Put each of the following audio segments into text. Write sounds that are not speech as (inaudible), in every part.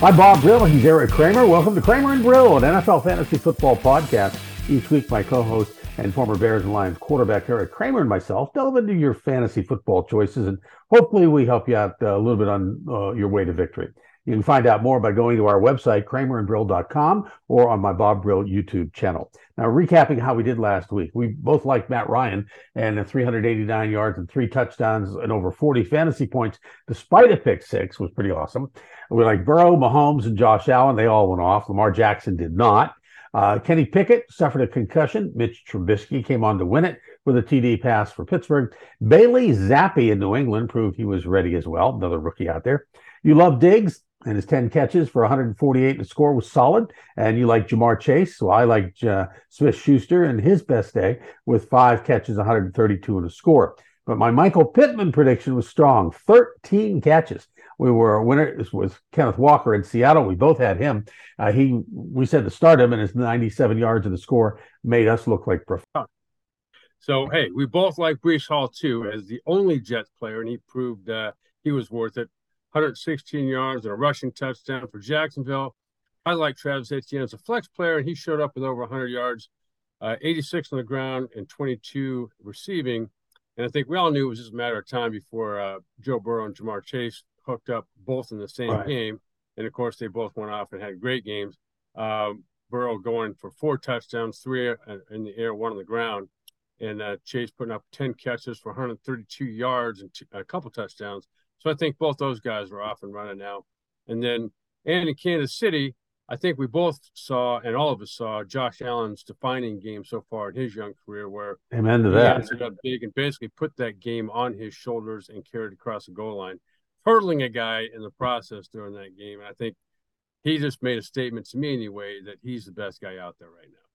Hi, Bob Brill. He's Eric Kramer. Welcome to Kramer and Brill, an NFL fantasy football podcast. Each week, my co-host and former Bears and Lions quarterback Eric Kramer and myself delve into your fantasy football choices, and hopefully, we help you out uh, a little bit on uh, your way to victory. You can find out more by going to our website, kramerandbrill.com, or on my Bob Brill YouTube channel. Now, recapping how we did last week, we both liked Matt Ryan and 389 yards and three touchdowns and over 40 fantasy points, despite a pick six, was pretty awesome. We like Burrow, Mahomes, and Josh Allen. They all went off. Lamar Jackson did not. Uh, Kenny Pickett suffered a concussion. Mitch Trubisky came on to win it with a TD pass for Pittsburgh. Bailey Zappe in New England proved he was ready as well. Another rookie out there. You love Diggs and his 10 catches for 148. The score was solid. And you like Ja'Marr Chase. So I like uh, Smith Schuster and his best day with five catches, 132 and a score. But my Michael Pittman prediction was strong 13 catches. We were a winner. This was Kenneth Walker in Seattle. We both had him. Uh, he we said to start him, and his 97 yards of the score made us look like profound. So hey, we both like Breece Hall too as the only Jets player, and he proved uh, he was worth it. 116 yards and a rushing touchdown for Jacksonville. I like Travis Etienne as a flex player, and he showed up with over 100 yards, uh, 86 on the ground, and 22 receiving. And I think we all knew it was just a matter of time before uh, Joe Burrow and Ja'Marr Chase hooked up both in the same right. game. And of course, they both went off and had great games. Um, Burrow going for four touchdowns, three in the air, one on the ground. And uh, Chase putting up 10 catches for 132 yards and a couple touchdowns. So I think both those guys are off and running now. And then, and in Kansas City, I think we both saw, and all of us saw, Josh Allen's defining game so far in his young career, where amen to that. He up big and basically put that game on his shoulders and carried across the goal line hurdling a guy in the process during that game. And I think he just made a statement to me anyway that he's the best guy out there right now.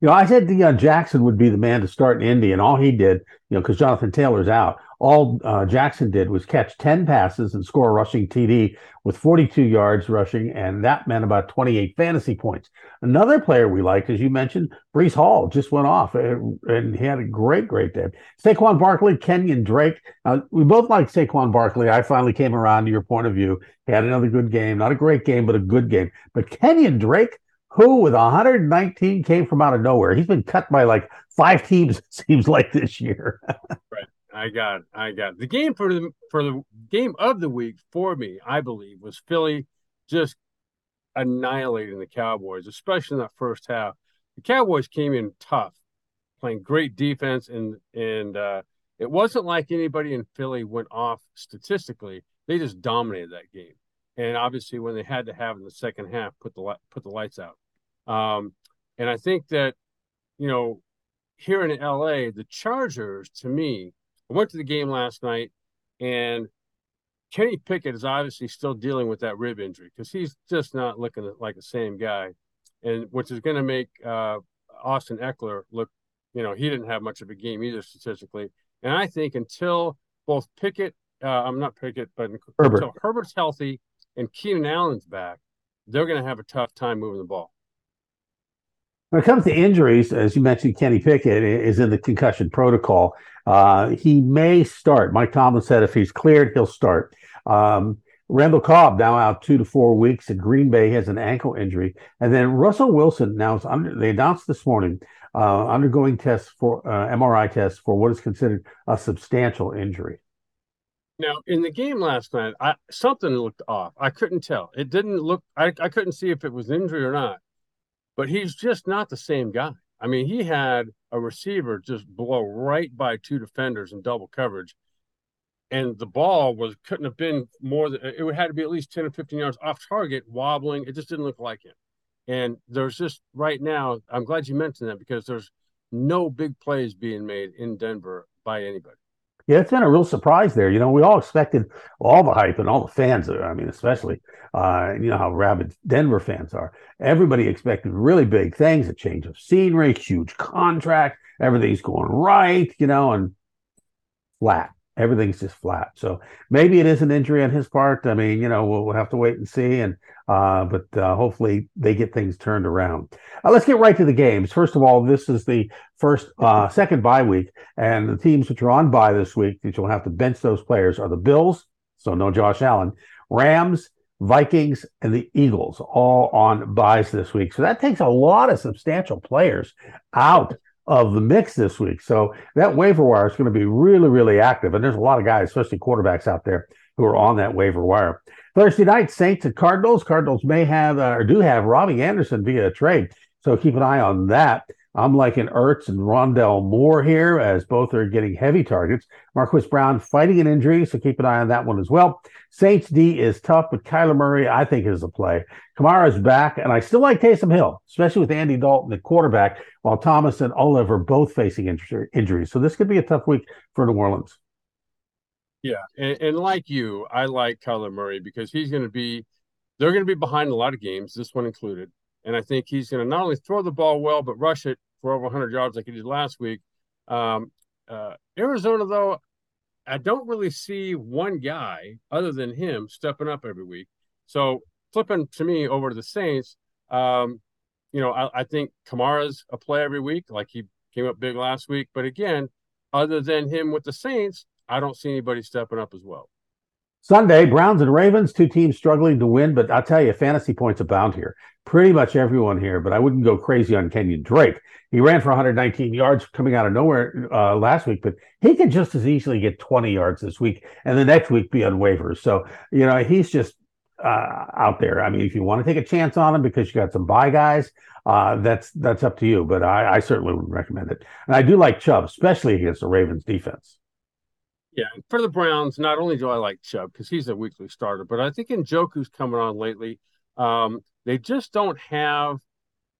You know, I said Deon Jackson would be the man to start in Indy, and all he did, you know, because Jonathan Taylor's out, all uh, Jackson did was catch 10 passes and score a rushing TD with 42 yards rushing, and that meant about 28 fantasy points. Another player we like, as you mentioned, Breece Hall just went off, and, and he had a great, great day. Saquon Barkley, Kenyon Drake. Uh, we both like Saquon Barkley. I finally came around to your point of view. He had another good game, not a great game, but a good game. But Kenyon Drake, who with 119 came from out of nowhere. He's been cut by like five teams, (laughs) it seems like this year. right. I got I got the game for the for the game of the week for me, I believe, was Philly just annihilating the Cowboys, especially in that first half. The Cowboys came in tough, playing great defense, and and uh, it wasn't like anybody in Philly went off statistically. They just dominated that game, and obviously when they had to have in the second half, put the put the lights out. Um, and I think that, you know, here in LA, the Chargers, to me, I went to the game last night and Kenny Pickett is obviously still dealing with that rib injury because he's just not looking like the same guy, and which is going to make uh, Austin Ekeler look, you know, he didn't have much of a game either statistically. And I think until both Pickett, uh, I'm not Pickett, but Herbert. until Herbert's healthy and Keenan Allen's back, they're going to have a tough time moving the ball. When it comes to injuries, as you mentioned, Kenny Pickett is in the concussion protocol. Uh, he may start. Mike Tomlin said if he's cleared, he'll start. Um, Randall Cobb now out two to four weeks, and Green Bay has an ankle injury. And then Russell Wilson now is under, they announced this morning uh, undergoing tests for uh, MRI tests for what is considered a substantial injury. Now, in the game last night, I, something looked off. I couldn't tell. It didn't look. I, I couldn't see if it was injury or not but he's just not the same guy. I mean, he had a receiver just blow right by two defenders in double coverage. And the ball was couldn't have been more than it would had to be at least 10 or 15 yards off target, wobbling. It just didn't look like him. And there's just right now, I'm glad you mentioned that because there's no big plays being made in Denver by anybody. Yeah, it's been a real surprise there. You know, we all expected all the hype and all the fans. I mean, especially, uh, you know how rabid Denver fans are. Everybody expected really big things, a change of scenery, huge contract, everything's going right, you know, and flat. Everything's just flat. So maybe it is an injury on his part. I mean, you know, we'll, we'll have to wait and see. And uh, but uh, hopefully they get things turned around. Uh, let's get right to the games. First of all, this is the first, uh, second bye week, and the teams which are on bye this week that you'll have to bench those players are the Bills, so no Josh Allen, Rams, Vikings, and the Eagles, all on byes this week. So that takes a lot of substantial players out of the mix this week. So that waiver wire is going to be really, really active, and there's a lot of guys, especially quarterbacks out there, who are on that waiver wire. Thursday night, Saints and Cardinals. Cardinals may have uh, or do have Robbie Anderson via trade, so keep an eye on that. I'm liking Ertz and Rondale Moore here as both are getting heavy targets. Marquise Brown fighting an injury, so keep an eye on that one as well. Saints D is tough, but Kyler Murray, I think, is a play. Kamara's back, and I still like Taysom Hill, especially with Andy Dalton at quarterback, while Thomas and Oliver both facing injuries. So this could be a tough week for New Orleans. Yeah, and, and like you, I like Kyler Murray because he's going to be, they're going to be behind a lot of games, this one included, and I think he's going to not only throw the ball well but rush it for over 100 yards like he did last week. Um, uh, Arizona, though, I don't really see one guy other than him stepping up every week. So flipping to me over to the Saints, um, you know, I, I, think Kamara's a play every week, like he came up big last week. But again, other than him with the Saints, I don't see anybody stepping up as well. Sunday, Browns and Ravens, two teams struggling to win, but I'll tell you, fantasy points abound here. Pretty much everyone here, but I wouldn't go crazy on Kenyon Drake. He ran for 119 yards coming out of nowhere uh, last week, but he could just as easily get 20 yards this week and the next week be on waivers. So, you know, he's just uh, out there. I mean, if you want to take a chance on him because you got some buy guys, uh, that's that's up to you. But I, I certainly wouldn't recommend it. And I do like Chubb, especially against the Ravens defense. Yeah, for the Browns, not only do I like Chubb because he's a weekly starter, but I think Njoku's coming on lately. Um, they just don't have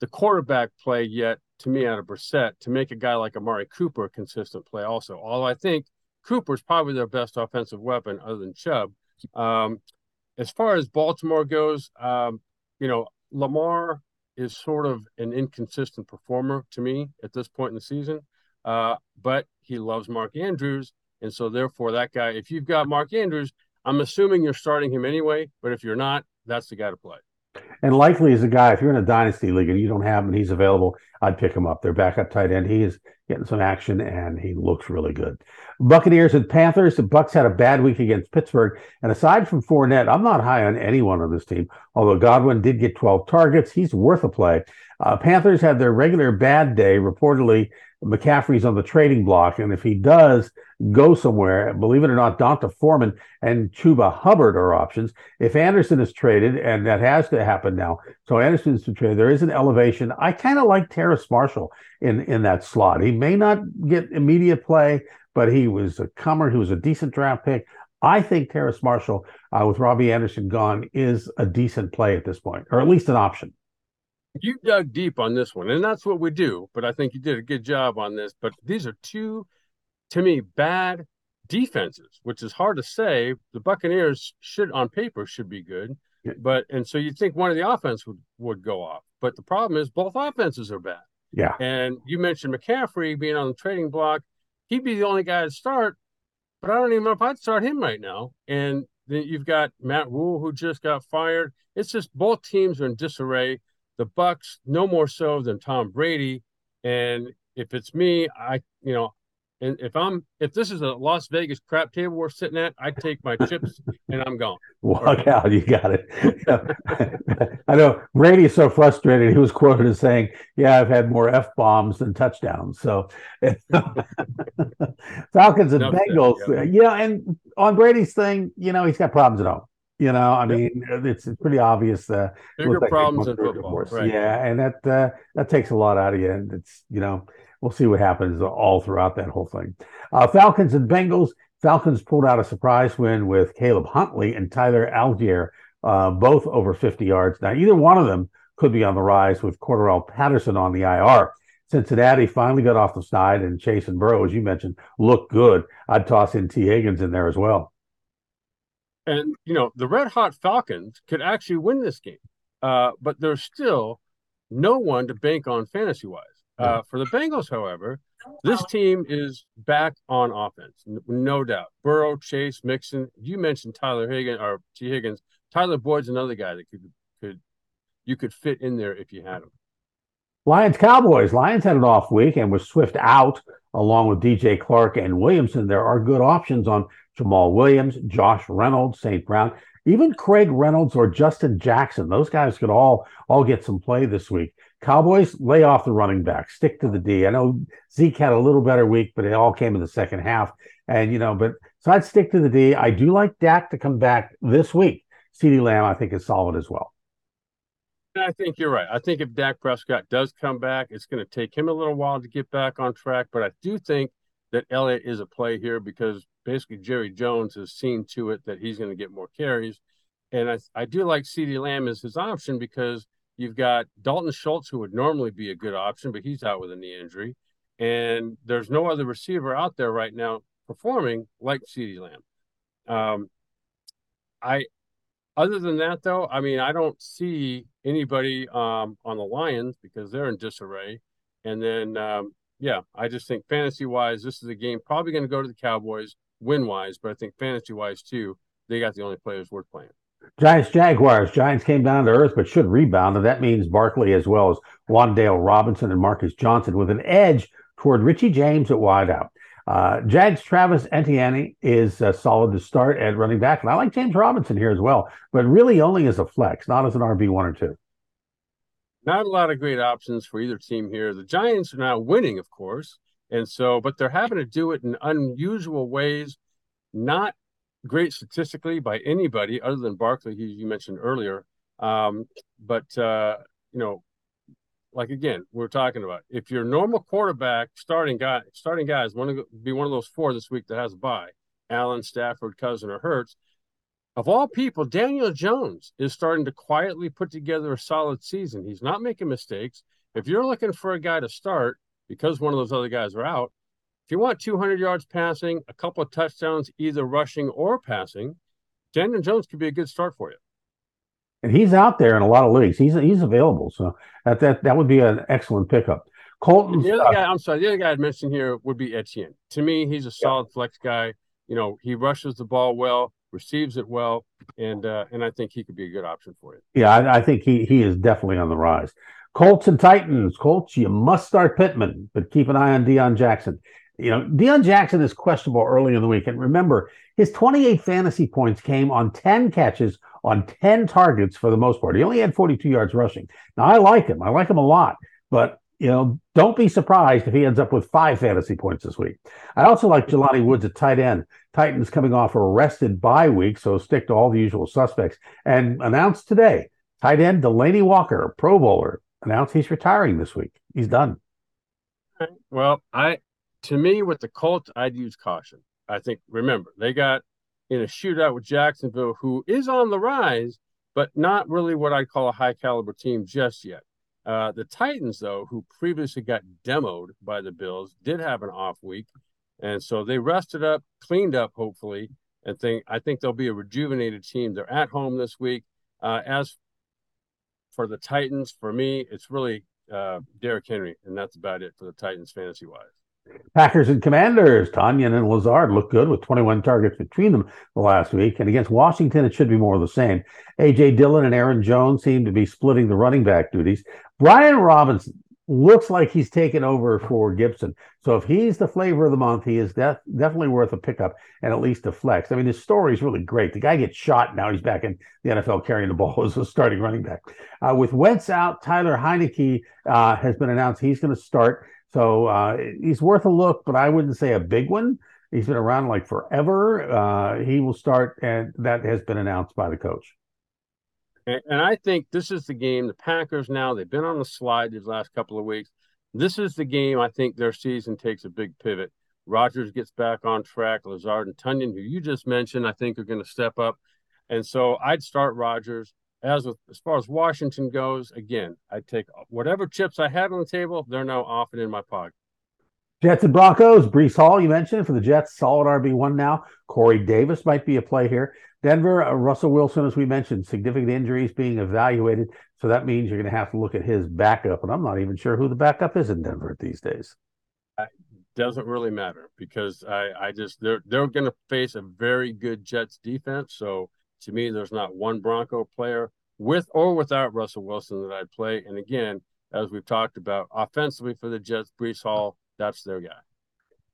the quarterback play yet, to me, out of Brissett to make a guy like Amari Cooper a consistent play. Also, although I think Cooper's probably their best offensive weapon other than Chubb. Um, as far as Baltimore goes, um, you know, Lamar is sort of an inconsistent performer to me at this point in the season, uh, but he loves Mark Andrews and so, therefore, that guy, if you've got Mark Andrews, I'm assuming you're starting him anyway. But if you're not, that's the guy to play. And likely is a guy, if you're in a dynasty league and you don't have him and he's available, I'd pick him up. Their backup tight end. He is getting some action and he looks really good. Buccaneers and Panthers. The Bucks had a bad week against Pittsburgh. And aside from Fournette, I'm not high on anyone on this team. Although Godwin did get 12 targets, he's worth a play. Uh, Panthers had their regular bad day. Reportedly, McCaffrey's on the trading block. And if he does, go somewhere. Believe it or not, D'Onta Foreman and Chuba Hubbard are options. If Anderson is traded, and that has to happen now, so Anderson's to trade, there is an elevation. I kind of like Terrace Marshall in, in that slot. He may not get immediate play, but he was a comer. He was a decent draft pick. I think Terrace Marshall, uh, with Robbie Anderson gone, is a decent play at this point, or at least an option. You dug deep on this one, and that's what we do. But I think you did a good job on this. But these are two to me, bad defenses, which is hard to say. The Buccaneers should, on paper, should be good, but and so you'd think one of the offense would would go off, but the problem is both offenses are bad. Yeah. And you mentioned McCaffrey being on the trading block; he'd be the only guy to start, but I don't even know if I'd start him right now. And then you've got Matt Rhule who just got fired. It's just both teams are in disarray. The Bucks no more so than Tom Brady, and if it's me, I you know and if I'm if this is a Las Vegas crap table we're sitting at, I take my chips and I'm gone. (laughs) Walk out, you got it. (laughs) I know Brady is so frustrated. He was quoted as saying, "Yeah, I've had more f bombs than touchdowns." So, (laughs) Falcons and Bengals, yeah. you know, and on Brady's thing, you know, he's got problems at home. You know, I mean, it's, it's pretty obvious. Uh, Bigger problems in football, right. yeah, and that uh, that takes a lot out of you, and it's you know we'll see what happens all throughout that whole thing. Uh, Falcons and Bengals. Falcons pulled out a surprise win with Caleb Huntley and Tyler Allgeier, uh, both over 50 yards. Now, either one of them could be on the rise with Cordarrelle Patterson on the IR. Cincinnati finally got off the snide, and Chase and Burrow, as you mentioned, look good. I'd toss in Tee Higgins in there as well. And you know the red hot Falcons could actually win this game, uh, but there's still no one to bank on fantasy wise. Uh, for the Bengals, however, this team is back on offense, no doubt. Burrow, Chase, Mixon. You mentioned Tyler Higgins or Tee Higgins. Tyler Boyd's another guy that could could you could fit in there if you had him. Lions Cowboys. Lions had an off week and was Swift out, along with DJ Chark and Williamson, there are good options on Jamaal Williams, Josh Reynolds, St. Brown, even Craig Reynolds or Justin Jackson. Those guys could all all get some play this week. Cowboys lay off the running back, stick to the D. I know Zeke had a little better week, but it all came in the second half. And you know, but so I'd stick to the D. I do like Dak to come back this week. CeeDee Lamb, I think, is solid as well. I think you're right. I think if Dak Prescott does come back, it's going to take him a little while to get back on track. But I do think that Elliott is a play here because basically Jerry Jones has seen to it that he's going to get more carries. And I, I do like CeeDee Lamb as his option because you've got Dalton Schultz, who would normally be a good option, but he's out with a knee injury. And there's no other receiver out there right now performing like CeeDee Lamb. Um, I other than that, though, I mean, I don't see anybody um, on the Lions because they're in disarray. And then, um, yeah, I just think fantasy wise, this is a game probably going to go to the Cowboys win wise, but I think fantasy wise too, they got the only players worth playing. Giants Jaguars. Giants came down to earth, but should rebound, and that means Barkley as well as Wan'Dale Robinson and Marcus Johnson with an edge toward Richie James at wideout. Uh, Jags Travis Etienne is uh, solid to start at running back, and I like James Robinson here as well, but really only as a flex, not as an RB one or two. Not a lot of great options for either team here. The Giants are now winning, of course, and so, but they're having to do it in unusual ways, not great statistically by anybody other than Barkley, who you mentioned earlier. Um, but uh, you know, like again, we're talking about if your normal quarterback starting guy starting guys want to be one of those four this week that has a bye, Allen, Stafford, Cousin, or Hurts. Of all people, Daniel Jones is starting to quietly put together a solid season. He's not making mistakes. If you're looking for a guy to start because one of those other guys are out, if you want 200 yards passing, a couple of touchdowns, either rushing or passing, Daniel Jones could be a good start for you and he's out there in a lot of leagues. He's he's available, so that that that would be an excellent pickup. Colton. The other uh, guy, I'm sorry, the other guy I'd mentioned here would be Etienne. To me, he's a solid yeah. flex guy. You know, he rushes the ball well, receives it well, and uh, and I think he could be a good option for you. Yeah, I, I think he he is definitely on the rise. Colts and Titans. Colts, you must start Pittman, but keep an eye on Deon Jackson. You know, Deon Jackson is questionable early in the week. And remember, his 28 fantasy points came on 10 catches on 10 targets for the most part. He only had 42 yards rushing. Now, I like him. I like him a lot, but you know, don't be surprised if he ends up with five fantasy points this week. I also like Jelani Woods at tight end. Titans coming off a rested bye week, so stick to all the usual suspects. And announced today, tight end Delanie Walker, Pro Bowler, announced he's retiring this week. He's done. Well, I to me with the Colts, I'd use caution. I think remember they got in a shootout with Jacksonville, who is on the rise, but not really what I'd call a high caliber team just yet. Uh, the Titans, though, who previously got demoed by the Bills, did have an off week, and so they rested up, cleaned up, hopefully, and think I think they'll be a rejuvenated team. They're at home this week. Uh, as for the Titans, for me, it's really uh, Derrick Henry, and that's about it for the Titans fantasy wise. Packers and Commanders, Tonyan and Lazard look good with 21 targets between them the last week. And against Washington, it should be more of the same. A.J. Dillon and Aaron Jones seem to be splitting the running back duties. Brian Robinson looks like he's taken over for Gibson. So if he's the flavor of the month, he is def- definitely worth a pickup and at least a flex. I mean, his story is really great. The guy gets shot. Now he's back in the NFL carrying the ball (laughs) as a starting running back. Uh, with Wentz out, Tyler Heinicke uh, has been announced he's going to start. So uh, he's worth a look, but I wouldn't say a big one. He's been around like forever. Uh, he will start, and that has been announced by the coach. And, and I think this is the game. The Packers now they've been on the slide these last couple of weeks. This is the game. I think their season takes a big pivot. Rodgers gets back on track. Lazard and Tonyan, who you just mentioned, I think are going to step up. And so I'd start Rodgers. as with, as far as Washington goes, again, I take whatever chips I had on the table, they're now often in my pocket. Jets and Broncos, Breece Hall, you mentioned for the Jets, solid RB1 now. Corey Davis might be a play here. Denver, uh, Russell Wilson, as we mentioned, significant injuries being evaluated. So that means you're going to have to look at his backup. And I'm not even sure who the backup is in Denver these days. It doesn't really matter because I, I just, they're, they're going to face a very good Jets defense. So to me, there's not one Bronco player with or without Russell Wilson that I'd play. And again, as we've talked about, offensively for the Jets, Breece Hall, that's their guy.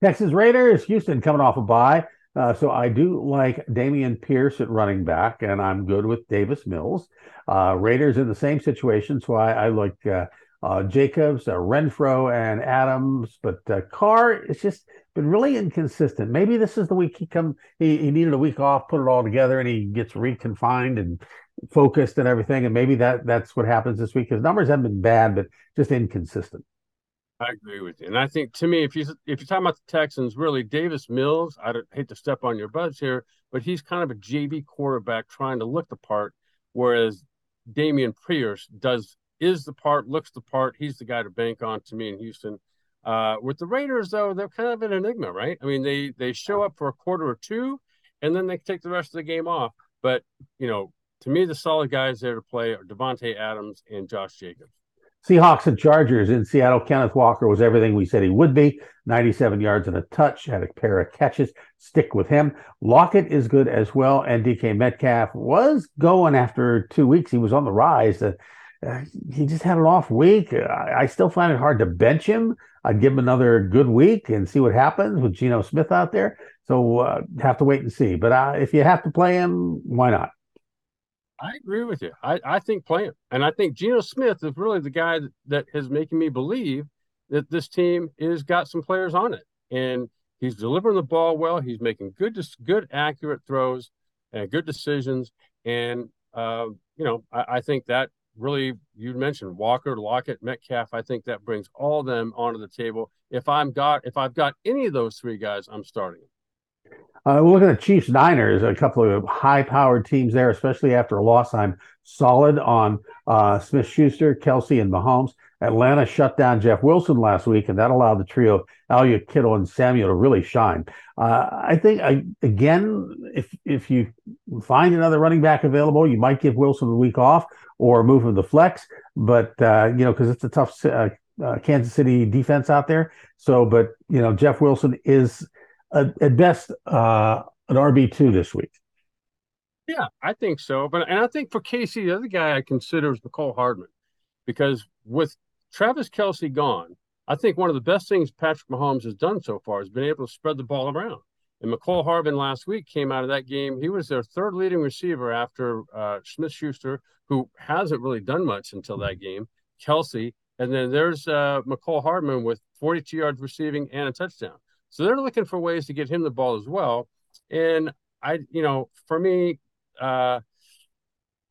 Texas Raiders, Houston coming off a bye. Uh, so I do like Dameon Pierce at running back, and I'm good with Davis Mills. Uh, Raiders in the same situation, so I, I like uh, uh Jacobs, uh, Renfrow, and Adams. But uh, Carr, it's just been really inconsistent. Maybe this is the week he come. He, he needed a week off, put it all together, and he gets reconfined and focused and everything. And maybe that that's what happens this week. His numbers haven't been bad, but just inconsistent. I agree with you, and I think to me, if you if you're talking about the Texans, really Davis Mills, I hate to step on your butts here, but he's kind of a JV quarterback trying to look the part, whereas Dameon Pierce does is the part, looks the part. He's the guy to bank on to me in Houston. Uh, with the Raiders, though, they're kind of an enigma, right? I mean, they they show up for a quarter or two, and then they take the rest of the game off. But you know, to me, the solid guys there to play are Davante Adams and Josh Jacobs. Seahawks and Chargers in Seattle. Kenneth Walker was everything we said he would be. 97 yards and a touch, had a pair of catches. Stick with him. Lockett is good as well. And DK Metcalf was going after two weeks. He was on the rise. Uh, uh, he just had an off week. I, I, still find it hard to bench him. I'd give him another good week and see what happens with Geno Smith out there. So uh, have to wait and see. But uh, if you have to play him, why not? I agree with you. I, I think playing, and I think Geno Smith is really the guy that, that is making me believe that this team is got some players on it, and he's delivering the ball well. He's making good, good, accurate throws and good decisions. And uh, you know, I, I, think that really you mentioned Walker, Lockett, Metcalf. I think that brings all them onto the table. If I'm got, if I've got any of those three guys, I'm starting. Uh, we're looking at Chiefs Niners, a couple of high powered teams there, especially after a loss. I'm solid on uh, Smith Schuster, Kelce, and Mahomes. Atlanta shut down Jeff Wilson last week, and that allowed the trio of Aiyuk, Kittle, and Samuel to really shine. Uh, I think, I, again, if if you find another running back available, you might give Wilson a week off or move him to flex. But, uh, you know, because it's a tough uh, uh, Kansas City defense out there. So, but, you know, Jeff Wilson is at best uh, an RB two this week. Yeah, I think so. But and I think for Casey, the other guy I consider is Mecole Hardman, because with Travis Kelce gone, I think one of the best things Patrick Mahomes has done so far has been able to spread the ball around. And Mecole Hardman last week came out of that game. He was their third leading receiver after uh, Smith Schuster, who hasn't really done much until that game. Kelsey. and then there's uh, Mecole Hardman with 42 yards receiving and a touchdown. So they're looking for ways to get him the ball as well. And I, you know, for me, uh,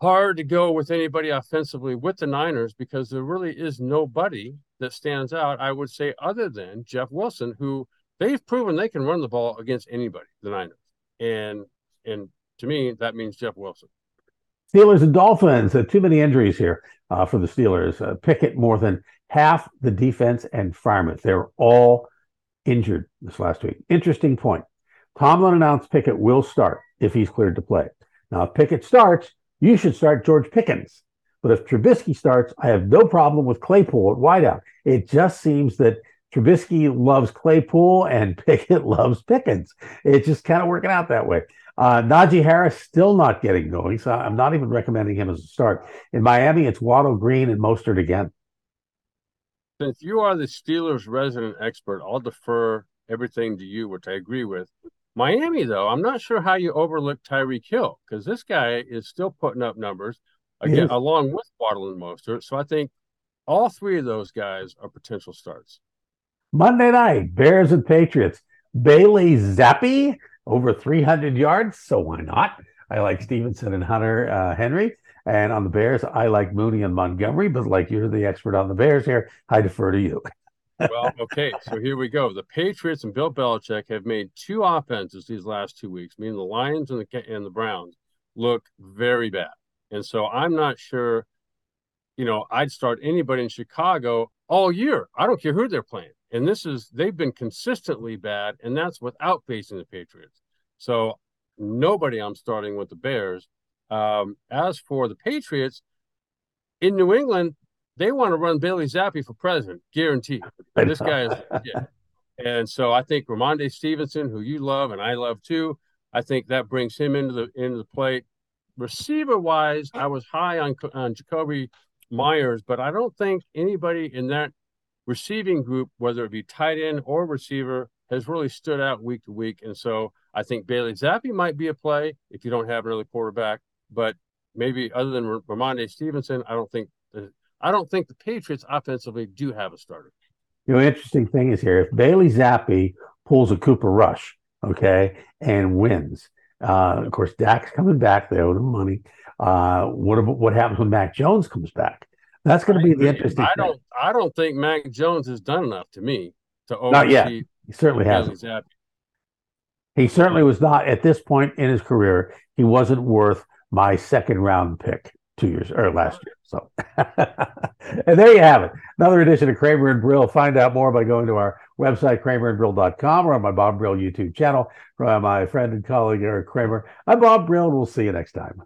hard to go with anybody offensively with the Niners because there really is nobody that stands out, I would say, other than Jeff Wilson, who they've proven they can run the ball against anybody, the Niners. And and to me, that means Jeff Wilson. Steelers and Dolphins. Uh, too many injuries here uh, for the Steelers. Uh, Pickett more than half the defense and Freiermuth. They're all injured this last week. Interesting point. Tomlin announced Pickett will start if he's cleared to play. Now, if Pickett starts, you should start George Pickens. But if Trubisky starts, I have no problem with Claypool at wideout. It just seems that Trubisky loves Claypool and (laughs) Pickett loves Pickens. It's just kind of working out that way. Uh, Najee Harris still not getting going, so I'm not even recommending him as a start. In Miami, it's Waddle Green and Mostert again since you are the Steelers resident expert, I'll defer everything to you, which I agree with. Miami, though, I'm not sure how you overlook Tyreek Hill because this guy is still putting up numbers again, along with Waddle and Mostert. So I think all three of those guys are potential starts. Monday night, Bears and Patriots. Bailey Zappe over 300 yards, so why not? I like Stevenson and Hunter uh, Henry. And on the Bears, I like Mooney and Montgomery, but like you're the expert on the Bears here, I defer to you. well, (laughs) okay, so here we go. The Patriots and Bill Belichick have made two offenses these last two weeks, meaning the Lions and the and the Browns look very bad. And so I'm not sure, you know, I'd start anybody in Chicago all year. I don't care who they're playing. And this is, they've been consistently bad, and that's without facing the Patriots. So nobody I'm starting with the Bears. Um, as for the Patriots, in New England, they want to run Bailey Zappe for president, guaranteed. This guy is yeah. And so I think Rhamondre Stevenson, who you love and I love too, I think that brings him into the into the plate. Receiver wise, I was high on on Jakobi Meyers, but I don't think anybody in that receiving group, whether it be tight end or receiver, has really stood out week to week. And so I think Bailey Zappe might be a play if you don't have an early quarterback. But maybe other than Rhamondre Stevenson, I don't think the, I don't think the Patriots offensively do have a starter. You know, interesting thing is here if Bailey Zappe pulls a Cooper Rush, okay, and wins. Uh, of course, Dak's coming back. They owe him money. Uh, what about what happens when Mac Jones comes back? That's going to be the interesting. I don't. I don't think Mac Jones has done enough to me to oversee. Not yet. He certainly hasn't. He certainly was not at this point in his career. He wasn't worth my second round pick two years or last oh. year. So, (laughs) and there you have it. Another edition of Kramer and Brill. Find out more by going to our website, kramerandbrill.com, or on my Bob Brill YouTube channel. From my friend and colleague, Eric Kramer. I'm Bob Brill, and we'll see you next time.